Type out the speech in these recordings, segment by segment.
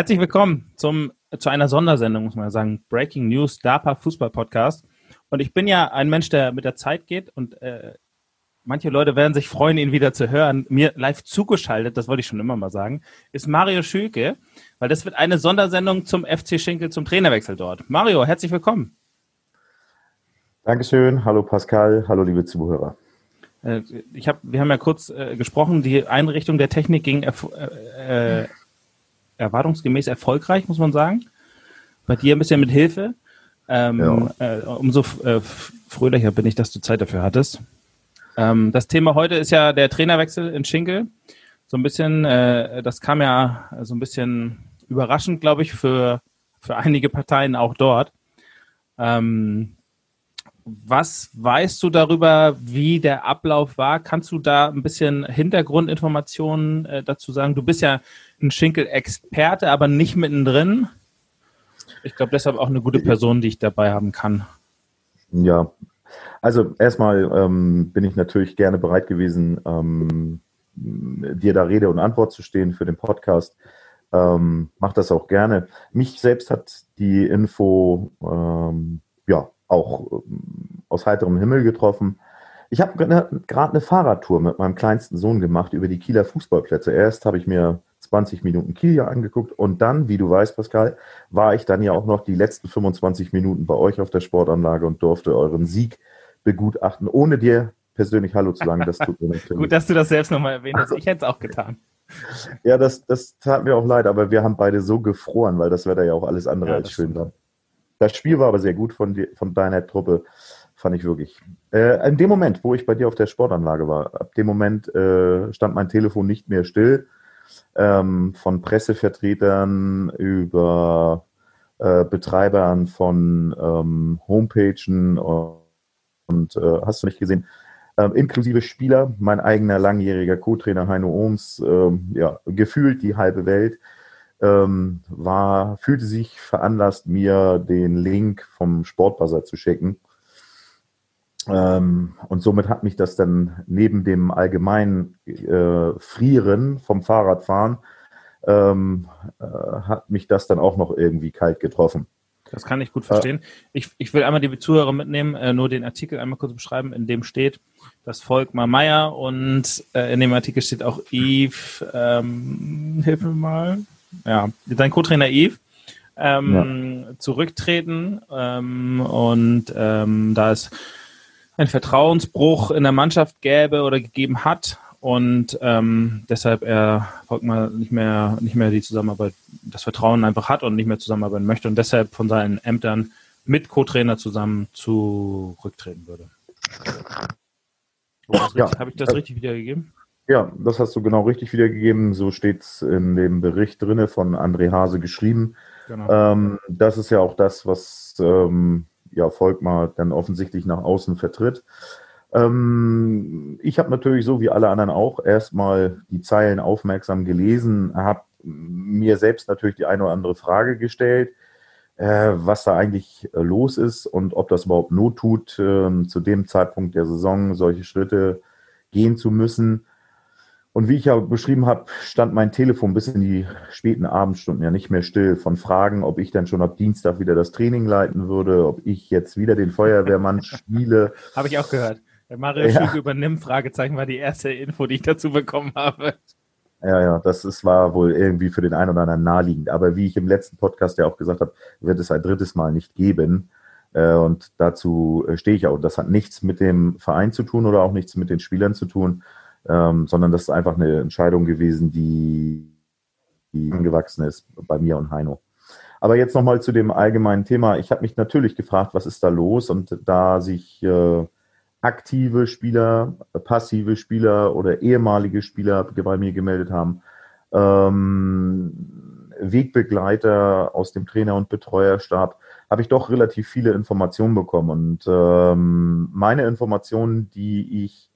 Herzlich willkommen zum, zu einer Sondersendung, muss man sagen. Breaking News, DAPA Fußball Podcast. Und ich bin ja ein Mensch, der mit der Zeit geht und äh, manche Leute werden sich freuen, ihn wieder zu hören. Mir live zugeschaltet, das wollte ich schon immer mal sagen, ist Mario Schülke, weil das wird eine Sondersendung zum FC Schinkel zum Trainerwechsel dort. Mario, herzlich willkommen. Dankeschön. Hallo Pascal. Hallo liebe Zuhörer. Äh, ich hab, wir haben ja kurz äh, gesprochen, die Einrichtung der Technik ging äh, äh, erwartungsgemäß erfolgreich, muss man sagen. Bei dir ein bisschen mit Hilfe. Ähm, ja. äh, umso äh, fröhlicher bin ich, dass du Zeit dafür hattest. Ähm, das Thema heute ist ja der Trainerwechsel in Schinkel. So ein bisschen, äh, das kam ja so ein bisschen überraschend, glaube ich, für, für einige Parteien auch dort. Ähm, was weißt du darüber, wie der Ablauf war? Kannst du da ein bisschen Hintergrundinformationen äh, dazu sagen? Du bist ja ein Schinkel-Experte, aber nicht mittendrin. Ich glaube, deshalb auch eine gute Person, die ich dabei haben kann. Ja, also erstmal ähm, bin ich natürlich gerne bereit gewesen, ähm, dir da Rede und Antwort zu stehen für den Podcast. Ähm, mach das auch gerne. Mich selbst hat die Info ähm, ja auch ähm, aus heiterem Himmel getroffen. Ich habe gerade eine Fahrradtour mit meinem kleinsten Sohn gemacht über die Kieler Fußballplätze. Erst habe ich mir 20 Minuten Kiel ja angeguckt und dann, wie du weißt, Pascal, war ich dann ja auch noch die letzten 25 Minuten bei euch auf der Sportanlage und durfte euren Sieg begutachten, ohne dir persönlich Hallo zu sagen. Das tut mir natürlich. Gut, dass du das selbst nochmal erwähnt hast. Ich hätte es auch getan. Ja, das, das tat mir auch leid, aber wir haben beide so gefroren, weil das Wetter ja auch alles andere ja, als schön war. Das Spiel war aber sehr gut von, die, von deiner Truppe, fand ich wirklich. Äh, in dem Moment, wo ich bei dir auf der Sportanlage war, ab dem Moment äh, stand mein Telefon nicht mehr still ähm, von Pressevertretern über äh, Betreibern von ähm, Homepagen und, und äh, hast du nicht gesehen, ähm, inklusive Spieler, mein eigener langjähriger Co-Trainer Heino Ohms, ähm, ja, gefühlt die halbe Welt, ähm, war, fühlte sich veranlasst, mir den Link vom Sportbuzzer zu schicken. Ähm, und somit hat mich das dann neben dem allgemeinen äh, Frieren vom Fahrradfahren, ähm, äh, hat mich das dann auch noch irgendwie kalt getroffen. Das kann ich gut verstehen. Äh, ich, ich will einmal die Zuhörer mitnehmen, äh, nur den Artikel einmal kurz beschreiben, in dem steht, dass Volkmar Meyer und äh, in dem Artikel steht auch Yves, ähm, hilf mir mal, ja, dein Co-Trainer Yves, ähm, ja. zurücktreten ähm, und ähm, da ist ein Vertrauensbruch in der Mannschaft gäbe oder gegeben hat und ähm, deshalb er Volkmar nicht mehr nicht mehr die Zusammenarbeit, das Vertrauen einfach hat und nicht mehr zusammenarbeiten möchte und deshalb von seinen Ämtern mit Co-Trainer zusammen zurücktreten würde. Ja. Habe ich das richtig wiedergegeben? Ja, das hast du genau richtig wiedergegeben. So steht es in dem Bericht drinne von André Hase geschrieben. Genau. Ähm, das ist ja auch das, was ähm, ja, Volkmar dann offensichtlich nach außen vertritt. Ähm, ich habe natürlich so wie alle anderen auch erstmal die Zeilen aufmerksam gelesen, habe mir selbst natürlich die eine oder andere Frage gestellt, äh, was da eigentlich äh, los ist und ob das überhaupt Not tut, äh, zu dem Zeitpunkt der Saison solche Schritte gehen zu müssen. Und wie ich ja beschrieben habe, stand mein Telefon bis in die späten Abendstunden ja nicht mehr still von Fragen, ob ich dann schon ab Dienstag wieder das Training leiten würde, ob ich jetzt wieder den Feuerwehrmann spiele. habe ich auch gehört. Der Mario ja. Schüge übernimmt, Fragezeichen war die erste Info, die ich dazu bekommen habe. Ja, ja, das ist, war wohl irgendwie für den einen oder anderen naheliegend. Aber wie ich im letzten Podcast ja auch gesagt habe, wird es ein drittes Mal nicht geben. Äh, und dazu äh, stehe ich auch. Das hat nichts mit dem Verein zu tun oder auch nichts mit den Spielern zu tun, ähm, sondern das ist einfach eine Entscheidung gewesen, die, die angewachsen ist bei mir und Heino. Aber jetzt nochmal zu dem allgemeinen Thema. Ich habe mich natürlich gefragt, was ist da los? Und da sich äh, aktive Spieler, passive Spieler oder ehemalige Spieler bei mir gemeldet haben, ähm, Wegbegleiter aus dem Trainer- und Betreuerstab, habe ich doch relativ viele Informationen bekommen. Und ähm, meine Informationen, die ich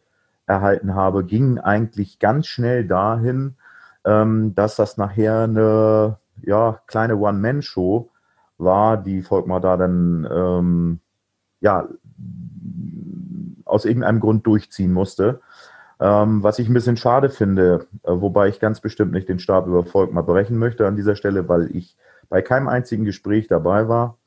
erhalten habe, ging eigentlich ganz schnell dahin, ähm, dass das nachher eine ja, kleine One-Man-Show war, die Volkmar da dann ähm, ja, aus irgendeinem Grund durchziehen musste. Ähm, was ich ein bisschen schade finde, äh, wobei ich ganz bestimmt nicht den Stab über Volkmar brechen möchte an dieser Stelle, weil ich bei keinem einzigen Gespräch dabei war,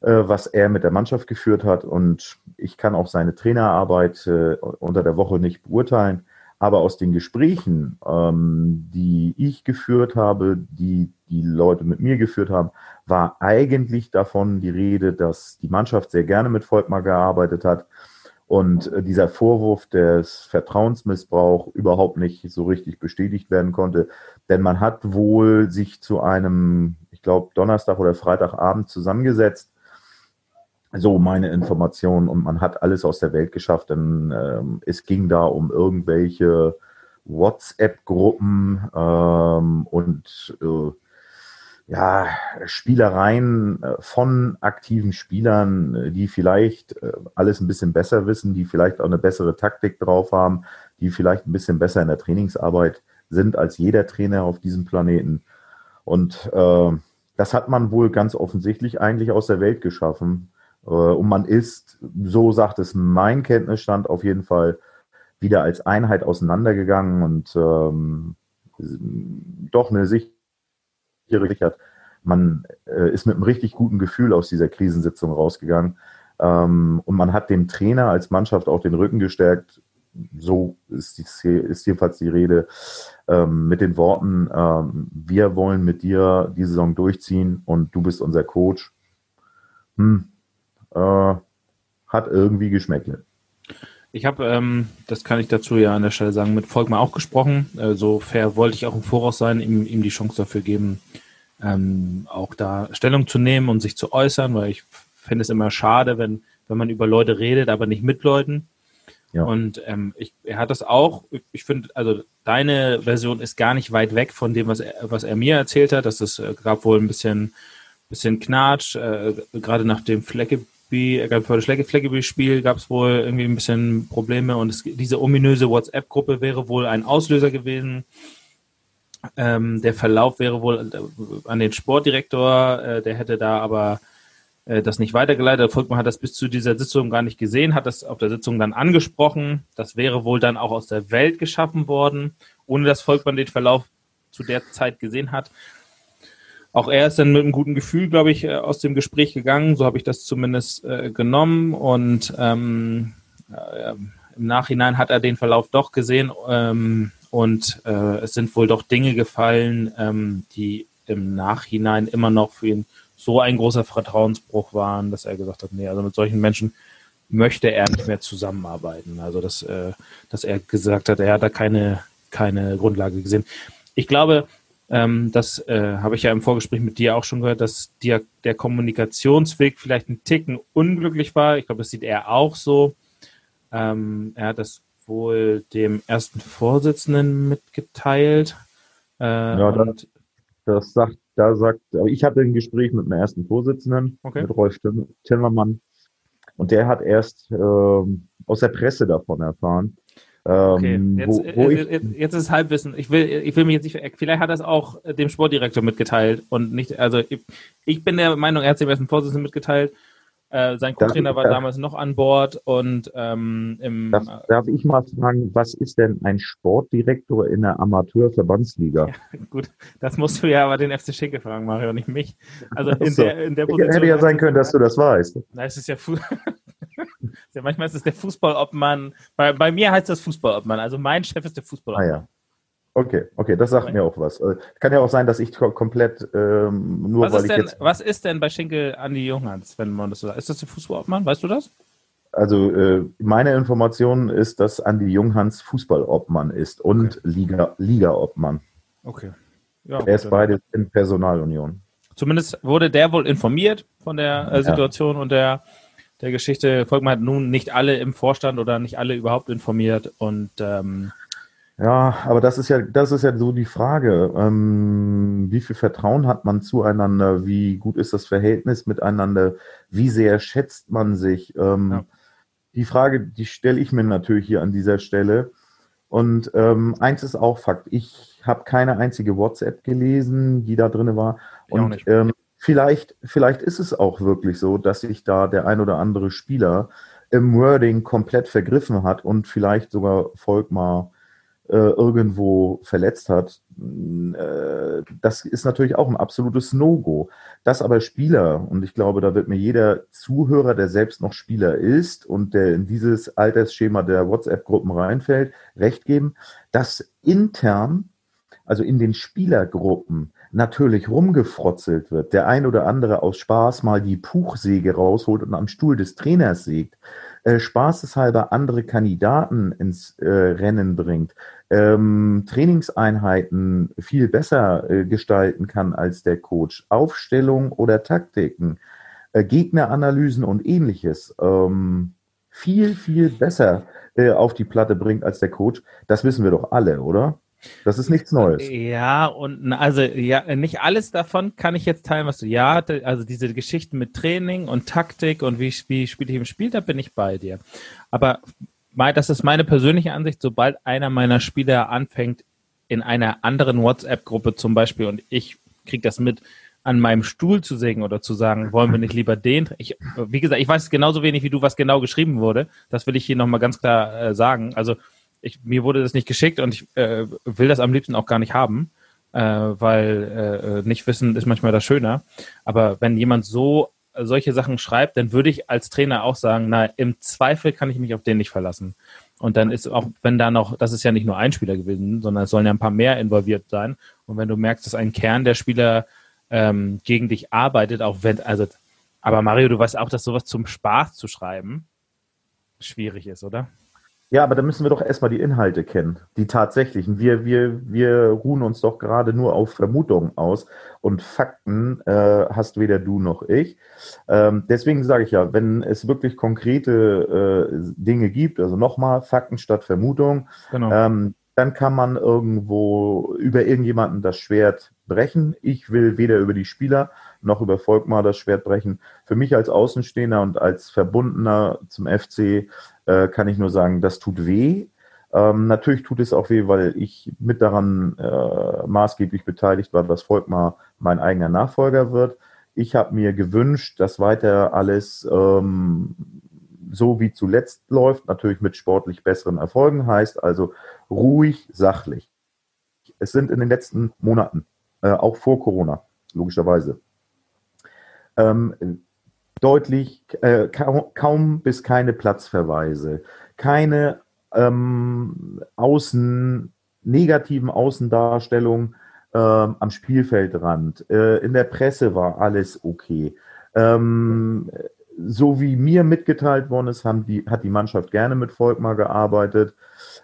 was er mit der Mannschaft geführt hat. Und ich kann auch seine Trainerarbeit äh, unter der Woche nicht beurteilen. Aber aus den Gesprächen, ähm, die ich geführt habe, die die Leute mit mir geführt haben, war eigentlich davon die Rede, dass die Mannschaft sehr gerne mit Volkmar gearbeitet hat und äh, dieser Vorwurf des Vertrauensmissbrauchs überhaupt nicht so richtig bestätigt werden konnte. Denn man hat wohl sich zu einem, ich glaube, Donnerstag oder Freitagabend zusammengesetzt. So meine Information und man hat alles aus der Welt geschafft, denn ähm, es ging da um irgendwelche WhatsApp-Gruppen ähm, und äh, ja, Spielereien äh, von aktiven Spielern, äh, die vielleicht äh, alles ein bisschen besser wissen, die vielleicht auch eine bessere Taktik drauf haben, die vielleicht ein bisschen besser in der Trainingsarbeit sind als jeder Trainer auf diesem Planeten. Und äh, das hat man wohl ganz offensichtlich eigentlich aus der Welt geschaffen. Äh, und man ist, so sagt es mein Kenntnisstand, auf jeden Fall wieder als Einheit auseinandergegangen und ähm, doch eine Sicht Richard, man äh, ist mit einem richtig guten Gefühl aus dieser Krisensitzung rausgegangen. Ähm, und man hat dem Trainer als Mannschaft auch den Rücken gestärkt. So ist, die, ist jedenfalls die Rede ähm, mit den Worten, ähm, wir wollen mit dir die Saison durchziehen und du bist unser Coach. Hm, äh, hat irgendwie geschmeckt. Ich habe, ähm, das kann ich dazu ja an der Stelle sagen, mit Volkmar auch gesprochen. Äh, so fair wollte ich auch im Voraus sein, ihm, ihm die Chance dafür geben, ähm, auch da Stellung zu nehmen und sich zu äußern, weil ich finde es immer schade, wenn, wenn man über Leute redet, aber nicht mit Leuten. Ja. Und ähm, ich, er hat das auch, ich finde, also deine Version ist gar nicht weit weg von dem, was er, was er mir erzählt hat. Dass es äh, gab wohl ein bisschen, bisschen Knatsch, äh, gerade nach dem Flecke Fleckeby, äh, für das Fleckeby-Spiel gab es wohl irgendwie ein bisschen Probleme und es, diese ominöse WhatsApp-Gruppe wäre wohl ein Auslöser gewesen. Ähm, der Verlauf wäre wohl äh, an den Sportdirektor, äh, der hätte da aber äh, das nicht weitergeleitet. Volkmann hat das bis zu dieser Sitzung gar nicht gesehen, hat das auf der Sitzung dann angesprochen. Das wäre wohl dann auch aus der Welt geschaffen worden, ohne dass Volkmann den Verlauf zu der Zeit gesehen hat. Auch er ist dann mit einem guten Gefühl, glaube ich, äh, aus dem Gespräch gegangen. So habe ich das zumindest äh, genommen. Und ähm, äh, im Nachhinein hat er den Verlauf doch gesehen. Ähm, und äh, es sind wohl doch Dinge gefallen, ähm, die im Nachhinein immer noch für ihn so ein großer Vertrauensbruch waren, dass er gesagt hat, nee, also mit solchen Menschen möchte er nicht mehr zusammenarbeiten. Also dass, äh, dass er gesagt hat, er hat da keine, keine Grundlage gesehen. Ich glaube, ähm, das äh, habe ich ja im Vorgespräch mit dir auch schon gehört, dass dir der Kommunikationsweg vielleicht ein Ticken unglücklich war. Ich glaube, das sieht er auch so. Ähm, er hat das wohl dem ersten Vorsitzenden mitgeteilt. Äh, ja, das, das, sagt, da sagt, ich hatte ein Gespräch mit dem ersten Vorsitzenden, okay. mit Rolf Timmermann, und der hat erst äh, aus der Presse davon erfahren. Okay, ähm, jetzt, wo, wo äh, jetzt, jetzt, ist Halbwissen. Ich will, ich will mich jetzt nicht, vielleicht hat er es auch dem Sportdirektor mitgeteilt und nicht, also ich, ich bin der Meinung, er hat es dem ersten Vorsitzenden mitgeteilt. Äh, sein Co-Trainer war damals noch an Bord und ähm, im. Darf, darf, ich mal fragen, was ist denn ein Sportdirektor in der Amateurverbandsliga? Ja, gut, das musst du ja aber den FC Schinke fragen, Mario, nicht mich. Also in, so. der, in der Position. Hätte ja sein können, dass du das weißt. Na, es ist ja ja, manchmal ist es der Fußballobmann. Bei, bei mir heißt das Fußballobmann. Also mein Chef ist der Fußballobmann. Ah, ja. Okay, okay, das sagt mir auch was. Äh, kann ja auch sein, dass ich komplett ähm, nur was weil ich denn, jetzt. Was ist denn bei Schinkel Andi Junghans, wenn man das so sagt? Ist das der Fußballobmann? Weißt du das? Also äh, meine Information ist, dass Andi Junghans Fußballobmann ist und okay. Liga, Liga-Obmann. Okay. Ja, er ist beide in Personalunion. Zumindest wurde der wohl informiert von der äh, Situation ja. und der der Geschichte. Volkmann hat nun nicht alle im Vorstand oder nicht alle überhaupt informiert und ähm, ja, aber das ist ja, das ist ja so die Frage. Ähm, wie viel Vertrauen hat man zueinander? Wie gut ist das Verhältnis miteinander? Wie sehr schätzt man sich? Ähm, ja. Die Frage, die stelle ich mir natürlich hier an dieser Stelle. Und ähm, eins ist auch Fakt. Ich habe keine einzige WhatsApp gelesen, die da drin war. Und ähm, Vielleicht, vielleicht ist es auch wirklich so, dass sich da der ein oder andere Spieler im Wording komplett vergriffen hat und vielleicht sogar Volkmar äh, irgendwo verletzt hat, äh, das ist natürlich auch ein absolutes No-Go. Dass aber Spieler, und ich glaube, da wird mir jeder Zuhörer, der selbst noch Spieler ist und der in dieses Altersschema der WhatsApp-Gruppen reinfällt, recht geben, dass intern, also in den Spielergruppen, natürlich rumgefrotzelt wird, der ein oder andere aus Spaß mal die Puchsäge rausholt und am Stuhl des Trainers sägt, äh, spaßeshalber andere Kandidaten ins äh, Rennen bringt, ähm, Trainingseinheiten viel besser äh, gestalten kann als der Coach, Aufstellung oder Taktiken, äh, Gegneranalysen und ähnliches ähm, viel, viel besser äh, auf die Platte bringt als der Coach, das wissen wir doch alle, oder? Das ist nichts Neues. Ja, und also ja, nicht alles davon kann ich jetzt teilen, was du ja, also diese Geschichten mit Training und Taktik und wie, wie spiele ich im Spiel, da bin ich bei dir. Aber das ist meine persönliche Ansicht, sobald einer meiner Spieler anfängt, in einer anderen WhatsApp-Gruppe zum Beispiel, und ich kriege das mit, an meinem Stuhl zu sägen oder zu sagen, wollen wir nicht lieber den? Ich, wie gesagt, ich weiß genauso wenig wie du, was genau geschrieben wurde. Das will ich hier nochmal ganz klar äh, sagen. Also ich, mir wurde das nicht geschickt und ich äh, will das am liebsten auch gar nicht haben, äh, weil äh, nicht wissen ist manchmal das schöner. Aber wenn jemand so solche Sachen schreibt, dann würde ich als Trainer auch sagen, na, im Zweifel kann ich mich auf den nicht verlassen. Und dann ist auch, wenn da noch, das ist ja nicht nur ein Spieler gewesen, sondern es sollen ja ein paar mehr involviert sein. Und wenn du merkst, dass ein Kern der Spieler ähm, gegen dich arbeitet, auch wenn, also, aber Mario, du weißt auch, dass sowas zum Spaß zu schreiben schwierig ist, oder? Ja, aber da müssen wir doch erstmal die Inhalte kennen, die tatsächlichen. Wir, wir, wir ruhen uns doch gerade nur auf Vermutungen aus und Fakten äh, hast weder du noch ich. Ähm, deswegen sage ich ja, wenn es wirklich konkrete äh, Dinge gibt, also nochmal Fakten statt Vermutung, genau. ähm, dann kann man irgendwo über irgendjemanden das Schwert brechen. Ich will weder über die Spieler noch über Volkmar das Schwert brechen. Für mich als Außenstehender und als Verbundener zum FC äh, kann ich nur sagen, das tut weh. Ähm, natürlich tut es auch weh, weil ich mit daran äh, maßgeblich beteiligt war, dass Volkmar mein eigener Nachfolger wird. Ich habe mir gewünscht, dass weiter alles ähm, so wie zuletzt läuft, natürlich mit sportlich besseren Erfolgen, heißt also ruhig, sachlich. Es sind in den letzten Monaten, äh, auch vor Corona, logischerweise, ähm, deutlich äh, kaum, kaum, bis keine Platzverweise, keine ähm, Außen, negativen Außendarstellungen ähm, am Spielfeldrand. Äh, in der Presse war alles okay. Ähm, so wie mir mitgeteilt worden ist, haben die, hat die Mannschaft gerne mit Volkmar gearbeitet.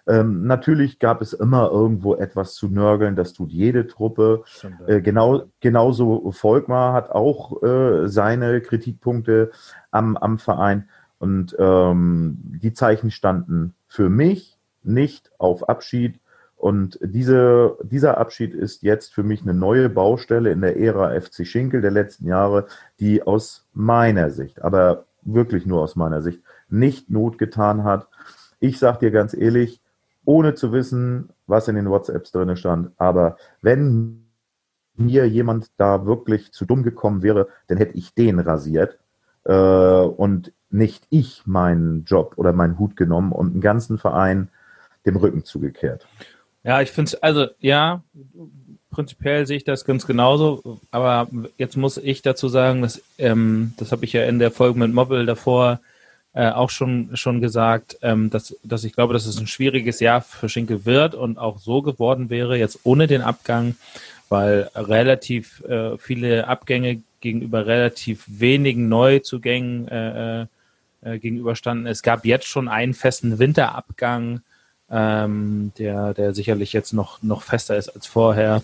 Ähm, natürlich gab es immer irgendwo etwas zu nörgeln, das tut jede Truppe. Äh, genau, genauso Volkmar hat auch äh, seine Kritikpunkte am, am Verein. Und ähm, die Zeichen standen für mich nicht auf Abschied. Und diese, dieser Abschied ist jetzt für mich eine neue Baustelle in der Ära FC Schinkel der letzten Jahre, die aus meiner Sicht, aber wirklich nur aus meiner Sicht, nicht Not getan hat. Ich sage dir ganz ehrlich, ohne zu wissen, was in den WhatsApps drin stand. Aber wenn mir jemand da wirklich zu dumm gekommen wäre, dann hätte ich den rasiert äh, und nicht ich meinen Job oder meinen Hut genommen und einen ganzen Verein dem Rücken zugekehrt. Ja, ich finde es, also ja, prinzipiell sehe ich das ganz genauso, aber jetzt muss ich dazu sagen, dass, ähm, das habe ich ja in der Folge mit Mobbel davor äh, auch schon, schon gesagt, ähm, dass, dass ich glaube, dass es ein schwieriges Jahr für Schinkel wird und auch so geworden wäre, jetzt ohne den Abgang, weil relativ äh, viele Abgänge gegenüber relativ wenigen Neuzugängen äh, äh, gegenüberstanden. Es gab jetzt schon einen festen Winterabgang, ähm, der, der sicherlich jetzt noch, noch fester ist als vorher.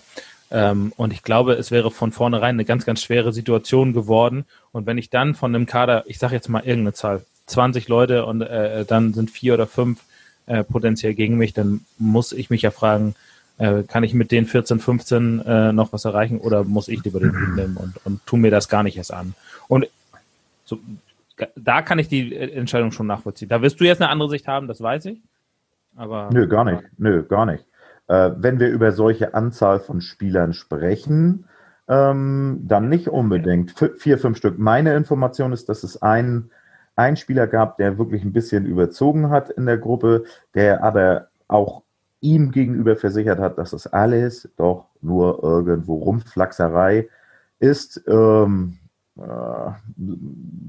Ähm, und ich glaube, es wäre von vornherein eine ganz, ganz schwere Situation geworden. Und wenn ich dann von einem Kader, ich sage jetzt mal irgendeine Zahl, 20 Leute und äh, dann sind vier oder fünf äh, potenziell gegen mich, dann muss ich mich ja fragen, äh, kann ich mit den 14, 15 äh, noch was erreichen oder muss ich lieber den Hut nehmen und, und tu mir das gar nicht erst an? Und so, da kann ich die äh, Entscheidung schon nachvollziehen. Da wirst du jetzt eine andere Sicht haben, das weiß ich. Aber, Nö, gar nicht. Nö, gar nicht. Äh, wenn wir über solche Anzahl von Spielern sprechen, ähm, dann nicht unbedingt. F vier, fünf Stück. Meine Information ist, dass es einen einen Spieler gab, der wirklich ein bisschen überzogen hat in der Gruppe, der aber auch ihm gegenüber versichert hat, dass das alles doch nur irgendwo Rumpflachserei ist. Ähm, äh,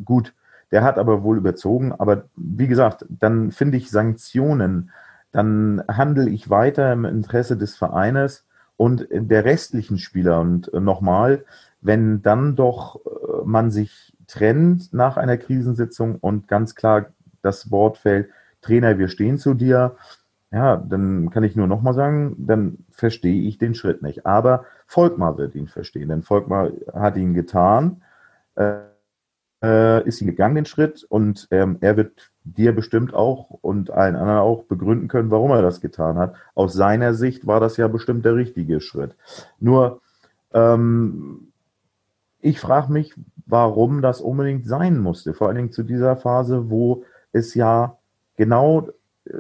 gut, der hat aber wohl überzogen. Aber wie gesagt, dann finde ich Sanktionen, dann handle ich weiter im Interesse des Vereines und der restlichen Spieler. Und nochmal, wenn dann doch äh, man sich trennt nach einer Krisensitzung und ganz klar das Wort fällt, Trainer, wir stehen zu dir, ja, dann kann ich nur nochmal sagen, dann verstehe ich den Schritt nicht. Aber Volkmar wird ihn verstehen, denn Volkmar hat ihn getan, äh, ist ihn gegangen, den Schritt, und ähm, er wird dir bestimmt auch und allen anderen auch begründen können, warum er das getan hat. Aus seiner Sicht war das ja bestimmt der richtige Schritt. Nur, ähm, ich frage mich, warum das unbedingt sein musste. Vor allen Dingen zu dieser Phase, wo es ja genau,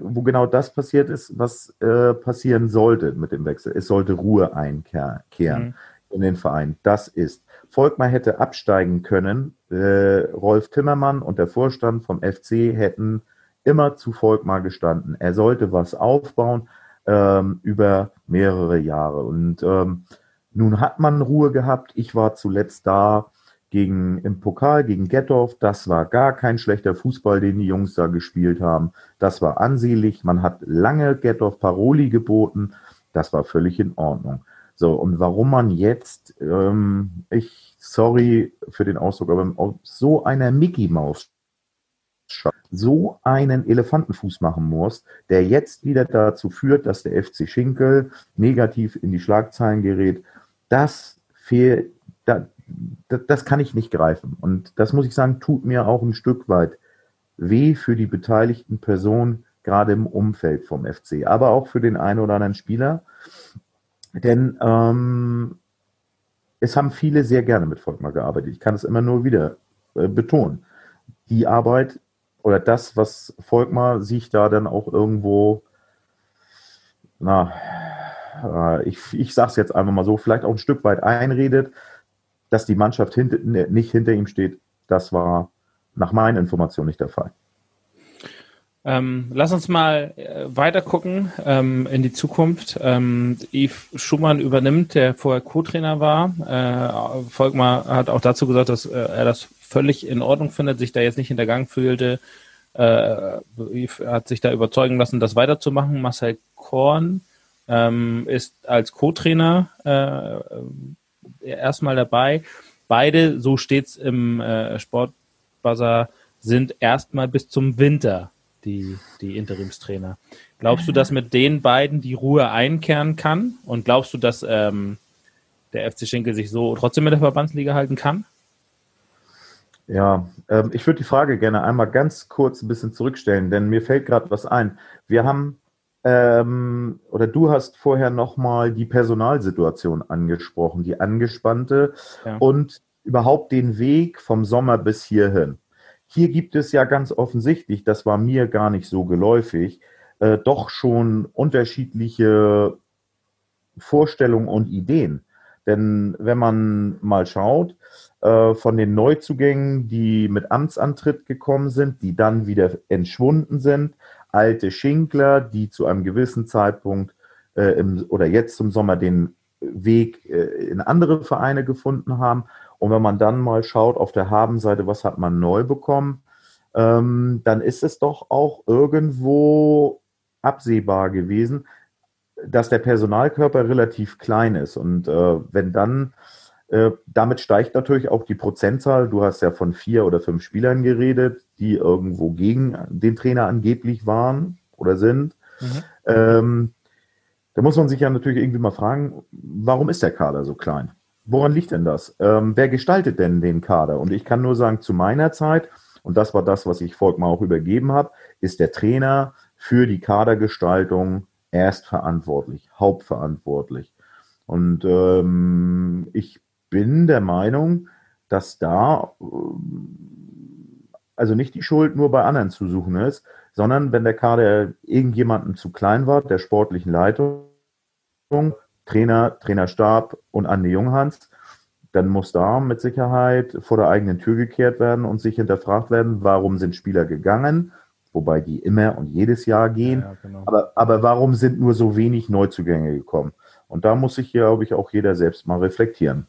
wo genau das passiert ist, was äh, passieren sollte mit dem Wechsel. Es sollte Ruhe einkehren mhm. in den Verein. Das ist. Volkmar hätte absteigen können. Äh, Rolf Timmermann und der Vorstand vom FC hätten immer zu Volkmar gestanden. Er sollte was aufbauen ähm, über mehrere Jahre. Und ähm, nun hat man Ruhe gehabt. Ich war zuletzt da gegen, im Pokal gegen Gettorf. Das war gar kein schlechter Fußball, den die Jungs da gespielt haben. Das war ansehnlich. Man hat lange Gettorf Paroli geboten. Das war völlig in Ordnung. So, und warum man jetzt, ähm, ich, sorry für den Ausdruck, aber so einer Mickey Maus so einen Elefantenfuß machen muss, der jetzt wieder dazu führt, dass der FC Schinkel negativ in die Schlagzeilen gerät das fehlt, da, das kann ich nicht greifen. Und das muss ich sagen, tut mir auch ein Stück weit weh für die beteiligten Personen, gerade im Umfeld vom FC, aber auch für den einen oder anderen Spieler. Denn ähm, es haben viele sehr gerne mit Volkmar gearbeitet. Ich kann es immer nur wieder äh, betonen. Die Arbeit oder das, was Volkmar sich da dann auch irgendwo na, äh, ich, ich sage es jetzt einfach mal so, vielleicht auch ein Stück weit einredet, dass die Mannschaft hinter, ne, nicht hinter ihm steht. Das war nach meinen Informationen nicht der Fall. Ähm, lass uns mal äh, weiter gucken ähm, in die Zukunft. Ähm, Yves Schumann übernimmt, der vorher Co-Trainer war. Äh, Volkmar hat auch dazu gesagt, dass äh, er das völlig in Ordnung findet, sich da jetzt nicht hintergangen fühlte. Äh, Yves hat sich da überzeugen lassen, das weiterzumachen. Marcel Korn ähm, ist als Co-Trainer äh, erstmal dabei. Beide, so steht's im äh, Sportbuzzer, sind erstmal bis zum Winter die, die Interimstrainer. Glaubst du, dass mit den beiden die Ruhe einkehren kann? Und glaubst du, dass ähm, der FC Schinkel sich so trotzdem mit der Verbandsliga halten kann? Ja, ähm, ich würde die Frage gerne einmal ganz kurz ein bisschen zurückstellen, denn mir fällt gerade was ein. Wir haben ähm, oder du hast vorher nochmal die Personalsituation angesprochen, die angespannte ja. und überhaupt den Weg vom Sommer bis hierhin. Hier gibt es ja ganz offensichtlich, das war mir gar nicht so geläufig, äh, doch schon unterschiedliche Vorstellungen und Ideen. Denn wenn man mal schaut, äh, von den Neuzugängen, die mit Amtsantritt gekommen sind, die dann wieder entschwunden sind, alte Schinkler, die zu einem gewissen Zeitpunkt äh, im, oder jetzt zum Sommer den Weg äh, in andere Vereine gefunden haben. Und wenn man dann mal schaut auf der Habenseite, was hat man neu bekommen, ähm, dann ist es doch auch irgendwo absehbar gewesen, dass der Personalkörper relativ klein ist. Und äh, wenn dann äh, damit steigt natürlich auch die Prozentzahl. Du hast ja von vier oder fünf Spielern geredet, die irgendwo gegen den Trainer angeblich waren oder sind. Mhm. Ähm, da muss man sich ja natürlich irgendwie mal fragen, warum ist der Kader so klein? Woran liegt denn das? Ähm, wer gestaltet denn den Kader? Und ich kann nur sagen, zu meiner Zeit, und das war das, was ich Volkmar auch übergeben habe, ist der Trainer für die Kadergestaltung erst verantwortlich, hauptverantwortlich. Und ähm, ich bin der Meinung, dass da ähm, also nicht die Schuld nur bei anderen zu suchen ist, sondern wenn der Kader irgendjemandem zu klein war, der sportlichen Leitung, Trainer, Trainerstab und Andi Junghans, dann muss da mit Sicherheit vor der eigenen Tür gekehrt werden und sich hinterfragt werden, warum sind Spieler gegangen, wobei die immer und jedes Jahr gehen. Ja, genau. aber, aber warum sind nur so wenig Neuzugänge gekommen? Und da muss sich, glaube ich, auch jeder selbst mal reflektieren.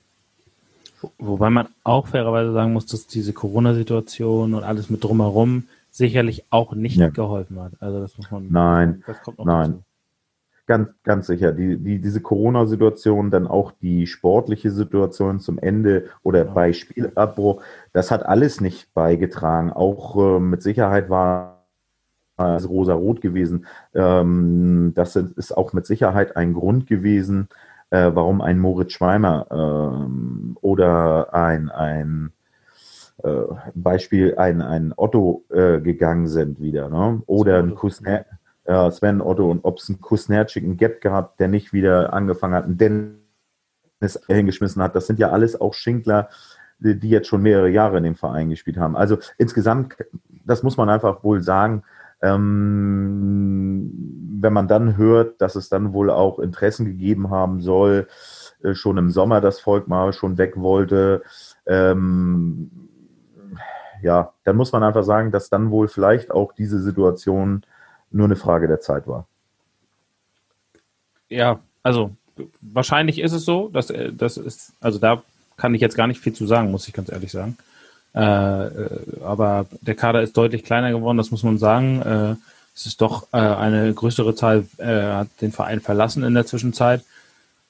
Wobei man auch fairerweise sagen muss, dass diese Corona-Situation und alles mit drumherum sicherlich auch nicht ja. geholfen hat. Also das muss man. Nein. Das kommt noch nein. Dazu. Ganz, ganz sicher. Die, die, diese Corona-Situation, dann auch die sportliche Situation zum Ende oder ja. bei Spielabbruch, das hat alles nicht beigetragen. Auch äh, mit Sicherheit war es rosa-rot gewesen. Ähm, das ist auch mit Sicherheit ein Grund gewesen, äh, warum ein Moritz Schweimer äh, oder ein, ein äh, Beispiel ein, ein Otto äh, gegangen sind wieder, ne? oder ein Kusner, äh, Sven Otto und ob es einen Kusnerczyk, einen Gap gehabt, der nicht wieder angefangen hat, einen Dennis hingeschmissen hat. Das sind ja alles auch Schinkler, die jetzt schon mehrere Jahre in dem Verein gespielt haben. Also insgesamt, das muss man einfach wohl sagen, ähm, wenn man dann hört, dass es dann wohl auch Interessen gegeben haben soll, äh, schon im Sommer das Volk mal schon weg wollte, ähm, ja, dann muss man einfach sagen, dass dann wohl vielleicht auch diese Situation nur eine Frage der Zeit war. Ja, also wahrscheinlich ist es so, dass äh, das ist, also da kann ich jetzt gar nicht viel zu sagen, muss ich ganz ehrlich sagen. Äh, äh, aber der Kader ist deutlich kleiner geworden, das muss man sagen. Äh, es ist doch eine größere Zahl hat den Verein verlassen in der Zwischenzeit.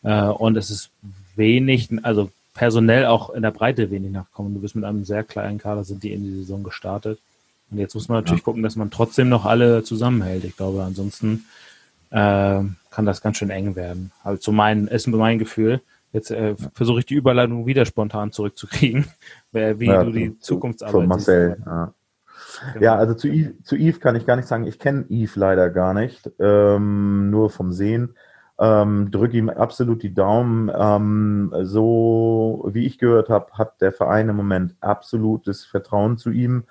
Und es ist wenig, also personell auch in der Breite wenig nachkommen. Du bist mit einem sehr kleinen Kader, sind die in die Saison gestartet. Und jetzt muss man natürlich ja. gucken, dass man trotzdem noch alle zusammenhält. Ich glaube, ansonsten äh, kann das ganz schön eng werden. Also zu meinen, ist mein Gefühl. Jetzt äh, versuche ich die Überleitung wieder spontan zurückzukriegen, wie ja, du die Zukunftsarbeit von Marcel, siehst. Ja. Genau. ja. also zu Yves, zu Yves kann ich gar nicht sagen. Ich kenne Yves leider gar nicht, ähm, nur vom Sehen. Ähm, drücke ihm absolut die Daumen. Ähm, so wie ich gehört habe, hat der Verein im Moment absolutes Vertrauen zu ihm.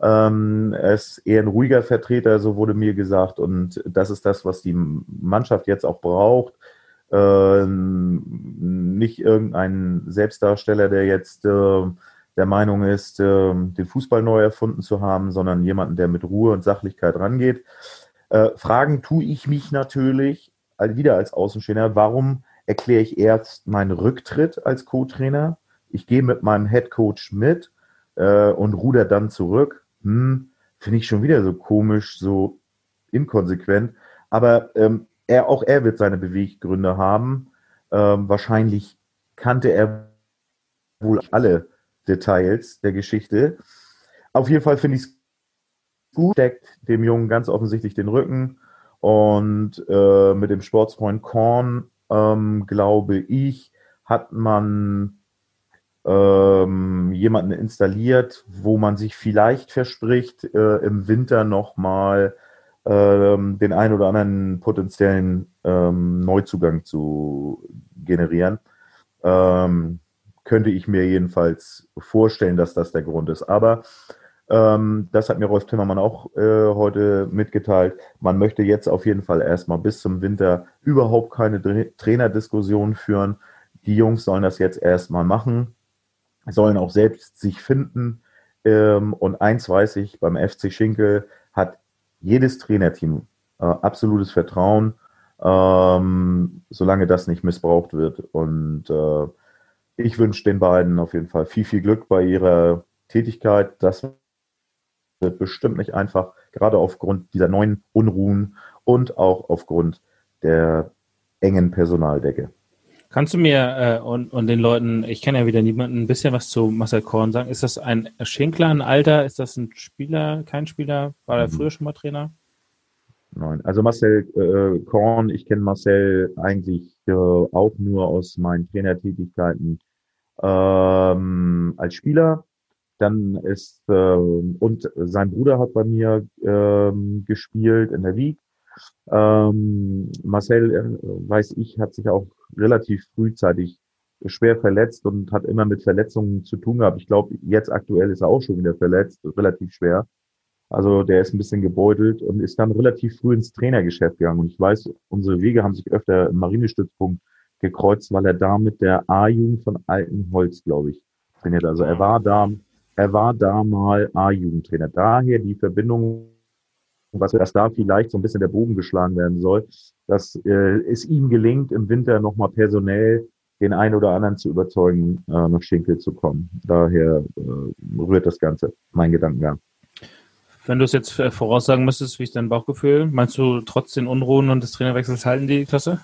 Ähm, er ist eher ein ruhiger Vertreter, so wurde mir gesagt. Und das ist das, was die Mannschaft jetzt auch braucht äh, nicht irgendein Selbstdarsteller, der jetzt äh, der Meinung ist, äh, den Fußball neu erfunden zu haben, sondern jemanden, der mit Ruhe und Sachlichkeit rangeht. Äh, fragen tue ich mich natürlich wieder als Außenstehender, warum erkläre ich erst meinen Rücktritt als Co-Trainer? Ich gehe mit meinem Head Coach mit äh, und ruder dann zurück. Hm, Finde ich schon wieder so komisch, so inkonsequent. Aber ähm, er, auch er wird seine Beweggründe haben. Ähm, wahrscheinlich kannte er wohl alle Details der Geschichte. Auf jeden Fall finde ich es gut, deckt dem Jungen ganz offensichtlich den Rücken. Und äh, mit dem Sportsfreund Korn, ähm, glaube ich, hat man ähm, jemanden installiert, wo man sich vielleicht verspricht, äh, im Winter nochmal ähm, den einen oder anderen potenziellen ähm, Neuzugang zu generieren. Ähm, könnte ich mir jedenfalls vorstellen, dass das der Grund ist. Aber ähm, das hat mir Rolf Timmermann auch äh, heute mitgeteilt. Man möchte jetzt auf jeden Fall erstmal bis zum Winter überhaupt keine Trainerdiskussion führen. Die Jungs sollen das jetzt erstmal machen, sollen auch selbst sich finden. Ähm, und eins weiß ich, beim FC Schinkel hat jedes Trainerteam äh, absolutes Vertrauen, ähm, solange das nicht missbraucht wird. Und äh, ich wünsche den beiden auf jeden Fall viel, viel Glück bei ihrer Tätigkeit. Das wird bestimmt nicht einfach, gerade aufgrund dieser neuen Unruhen und auch aufgrund der engen Personaldecke. Kannst du mir äh, und, und den Leuten, ich kenne ja wieder niemanden, ein bisschen was zu Marcel Korn sagen? Ist das ein Schinkler, ein Alter? Ist das ein Spieler, kein Spieler? War er mhm. früher schon mal Trainer? Nein, also Marcel äh, Korn, ich kenne Marcel eigentlich äh, auch nur aus meinen Trainertätigkeiten ähm, als Spieler. Dann ist, äh, und sein Bruder hat bei mir ähm, gespielt in der Wieg. Ähm, Marcel, äh, weiß ich, hat sich auch relativ frühzeitig schwer verletzt und hat immer mit Verletzungen zu tun gehabt. Ich glaube, jetzt aktuell ist er auch schon wieder verletzt, relativ schwer. Also der ist ein bisschen gebeutelt und ist dann relativ früh ins Trainergeschäft gegangen. Und ich weiß, unsere Wege haben sich öfter im Marinestützpunkt gekreuzt, weil er da mit der A-Jugend von Altenholz, glaube ich, trainiert. Also er war da, er war da mal A-Jugendtrainer. Daher die Verbindung, was dass da vielleicht so ein bisschen der Bogen geschlagen werden soll, dass äh, es ihm gelingt, im Winter nochmal personell den einen oder anderen zu überzeugen, äh, nach Schinkel zu kommen. Daher äh, rührt das Ganze, mein Gedankengang. Wenn du es jetzt äh, voraussagen müsstest, wie ist dein Bauchgefühl? Meinst du, trotz den Unruhen und des Trainerwechsels halten die Klasse?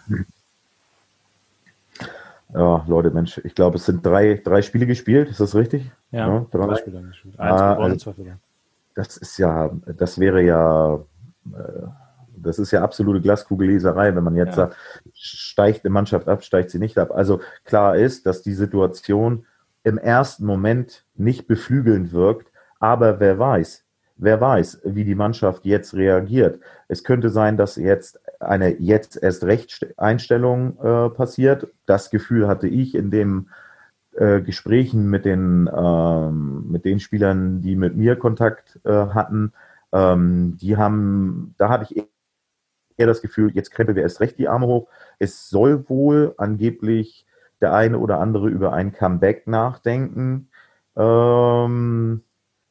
Ja, Leute, Mensch, ich glaube, es sind drei, drei Spiele gespielt, ist das richtig? Ja, ja drei, drei Spiele gespielt. Eins ah, gewonnen, zwei verloren. Das ist ja, das wäre ja, äh, das ist ja absolute Glaskugelleserei, wenn man jetzt ja. sagt, steigt eine Mannschaft ab, steigt sie nicht ab. Also klar ist, dass die Situation im ersten Moment nicht beflügelnd wirkt, aber wer weiß, wer weiß, wie die Mannschaft jetzt reagiert. Es könnte sein, dass jetzt eine jetzt erst recht Einstellung äh, passiert. Das Gefühl hatte ich in den äh, Gesprächen mit den, ähm, mit den Spielern, die mit mir Kontakt äh, hatten. Ähm, die haben, da hatte ich eher das Gefühl, jetzt krempeln wir erst recht die Arme hoch. Es soll wohl angeblich der eine oder andere über ein Comeback nachdenken. Ähm,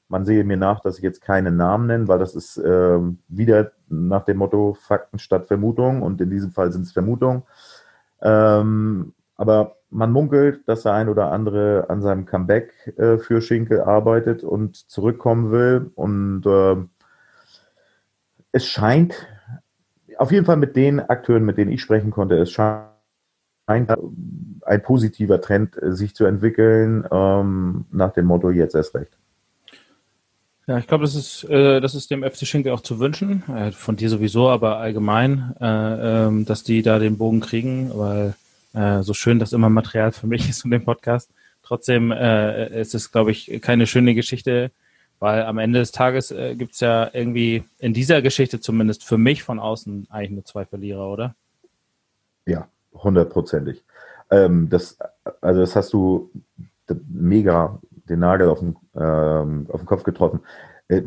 man sehe mir nach, dass ich jetzt keine Namen nenne, weil das ist äh, wieder nach dem Motto Fakten statt Vermutung und in diesem Fall sind es Vermutungen. Ähm, aber man munkelt, dass der ein oder andere an seinem Comeback äh, für Schinkel arbeitet und zurückkommen will. Und äh, es scheint, auf jeden Fall mit den Akteuren, mit denen ich sprechen konnte, es scheint ein positiver Trend äh, sich zu entwickeln, ähm, nach dem Motto jetzt erst recht. Ja, ich glaube, das ist, äh, das ist dem FC Schinkel auch zu wünschen. Äh, von dir sowieso, aber allgemein, äh, ähm, dass die da den Bogen kriegen, weil äh, so schön das immer Material für mich ist und den Podcast. Trotzdem äh, ist es, glaube ich, keine schöne Geschichte, weil am Ende des Tages äh, gibt es ja irgendwie in dieser Geschichte zumindest für mich von außen eigentlich nur zwei Verlierer, oder? Ja, hundertprozentig. Ähm, das, also das hast du mega den Nagel auf den, ähm, auf den Kopf getroffen. Äh,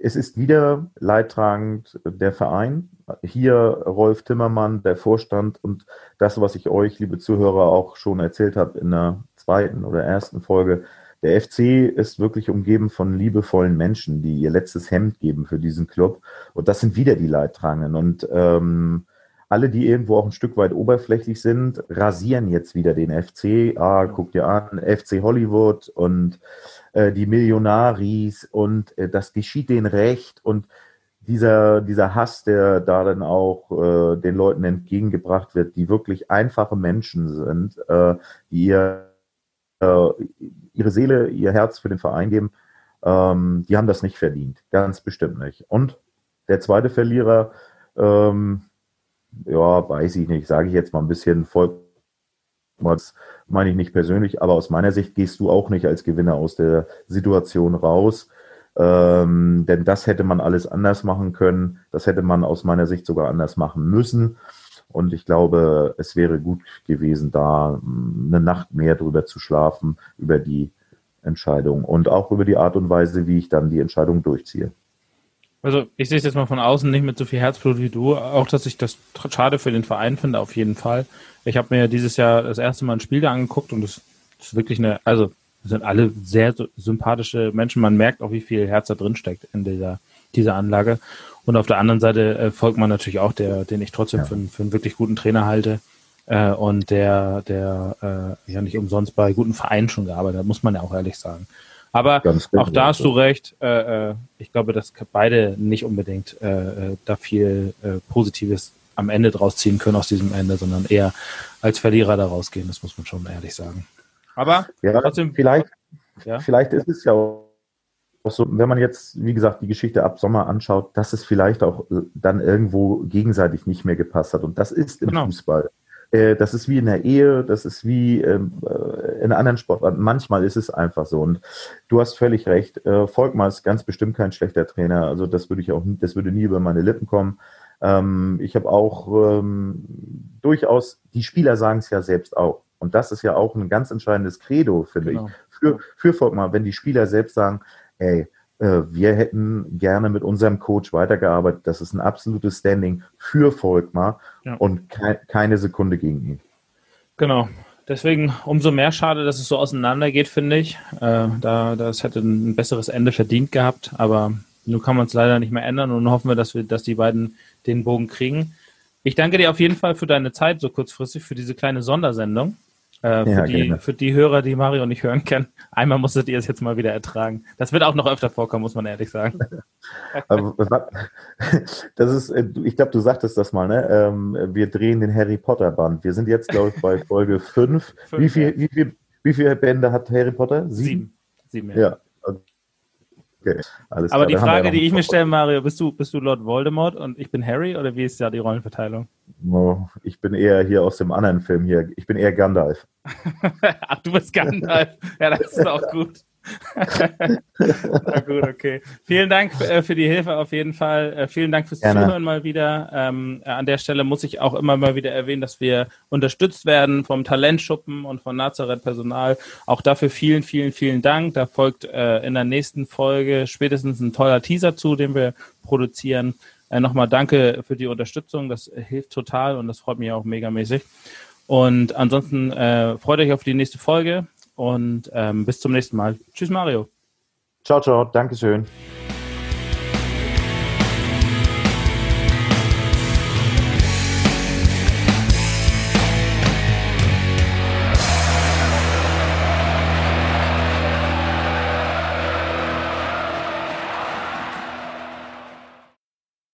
es ist wieder leidtragend der Verein. Hier Rolf Timmermann, der Vorstand und das, was ich euch, liebe Zuhörer, auch schon erzählt habe in der zweiten oder ersten Folge. Der FC ist wirklich umgeben von liebevollen Menschen, die ihr letztes Hemd geben für diesen Club. Und das sind wieder die Leidtragenden. Und ähm, alle, die irgendwo auch ein Stück weit oberflächlich sind, rasieren jetzt wieder den FC. Ah, guck dir an, FC Hollywood und äh, die Millionaris und äh, das geschieht denen recht und dieser, dieser Hass, der da dann auch äh, den Leuten entgegengebracht wird, die wirklich einfache Menschen sind, äh, die ihr, äh, ihre Seele, ihr Herz für den Verein geben, ähm, die haben das nicht verdient. Ganz bestimmt nicht. Und der zweite Verlierer, ähm, ja, weiß ich nicht, sage ich jetzt mal ein bisschen voll, das meine ich nicht persönlich, aber aus meiner Sicht gehst du auch nicht als Gewinner aus der Situation raus. Ähm, denn das hätte man alles anders machen können. Das hätte man aus meiner Sicht sogar anders machen müssen. Und ich glaube, es wäre gut gewesen, da eine Nacht mehr drüber zu schlafen, über die Entscheidung und auch über die Art und Weise, wie ich dann die Entscheidung durchziehe. Also ich sehe es jetzt mal von außen nicht mit so viel Herzblut wie du. Auch, dass ich das schade für den Verein finde, auf jeden Fall. Ich habe mir dieses Jahr das erste Mal ein Spiel da angeguckt und es ist wirklich eine, also sind alle sehr sympathische Menschen. Man merkt auch, wie viel Herz da drin steckt in dieser, dieser Anlage. Und auf der anderen Seite äh, folgt man natürlich auch, der, den ich trotzdem ja. für, für einen wirklich guten Trainer halte. Äh, und der, der äh, ja nicht umsonst bei guten Vereinen schon gearbeitet hat, muss man ja auch ehrlich sagen. Aber auch da hast du recht. Äh, äh, ich glaube, dass beide nicht unbedingt äh, äh, da viel äh, Positives am Ende draus ziehen können aus diesem Ende, sondern eher als Verlierer da rausgehen. Das muss man schon ehrlich sagen. Aber ja, trotzdem. Vielleicht, ja? vielleicht ist es ja auch so, wenn man jetzt, wie gesagt, die Geschichte ab Sommer anschaut, dass es vielleicht auch äh, dann irgendwo gegenseitig nicht mehr gepasst hat. Und das ist im genau. Fußball. Äh, das ist wie in der Ehe, das ist wie ähm, äh, in anderen Sportarten. Manchmal ist es einfach so. Und du hast völlig recht. Äh, Volkmar ist ganz bestimmt kein schlechter Trainer. Also das würde ich auch, das würde nie über meine Lippen kommen. Ähm, ich habe auch ähm, durchaus, die Spieler sagen es ja selbst auch. Und das ist ja auch ein ganz entscheidendes Credo, finde genau. ich. Für, für Volkmar, wenn die Spieler selbst sagen, ey, wir hätten gerne mit unserem Coach weitergearbeitet. Das ist ein absolutes Standing für Volkmar ja. und ke keine Sekunde gegen ihn. Genau. Deswegen umso mehr schade, dass es so auseinandergeht, finde ich. Äh, da, das hätte ein besseres Ende verdient gehabt, aber nun kann man es leider nicht mehr ändern und hoffen wir, dass wir, dass die beiden den Bogen kriegen. Ich danke dir auf jeden Fall für deine Zeit so kurzfristig, für diese kleine Sondersendung. Äh, ja, für, die, für die Hörer, die Mario nicht hören können, einmal musstet ihr es jetzt mal wieder ertragen. Das wird auch noch öfter vorkommen, muss man ehrlich sagen. das ist, äh, ich glaube, du sagtest das mal, ne? Ähm, wir drehen den Harry Potter Band. Wir sind jetzt, glaube ich, bei Folge 5. Wie, viel, wie, viel, wie viele Bände hat Harry Potter? Sieben. Sieben, ja. ja. Okay, alles Aber klar. die Frage, die ich mir stelle, Mario, bist du, bist du Lord Voldemort und ich bin Harry oder wie ist da die Rollenverteilung? Oh, ich bin eher hier aus dem anderen Film hier. Ich bin eher Gandalf. Ach, du bist Gandalf. Ja, das ist auch gut. Na gut, okay. Vielen Dank äh, für die Hilfe auf jeden Fall. Äh, vielen Dank fürs Gerne. Zuhören mal wieder. Ähm, äh, an der Stelle muss ich auch immer mal wieder erwähnen, dass wir unterstützt werden vom Talentschuppen und von Nazareth Personal. Auch dafür vielen, vielen, vielen Dank. Da folgt in der nächsten Folge spätestens ein toller Teaser zu, den wir produzieren. Nochmal danke für die Unterstützung. Das hilft total und das freut mich auch megamäßig. Und ansonsten freut euch auf die nächste Folge und ähm, bis zum nächsten Mal. Tschüss, Mario. Ciao, ciao. Dankeschön.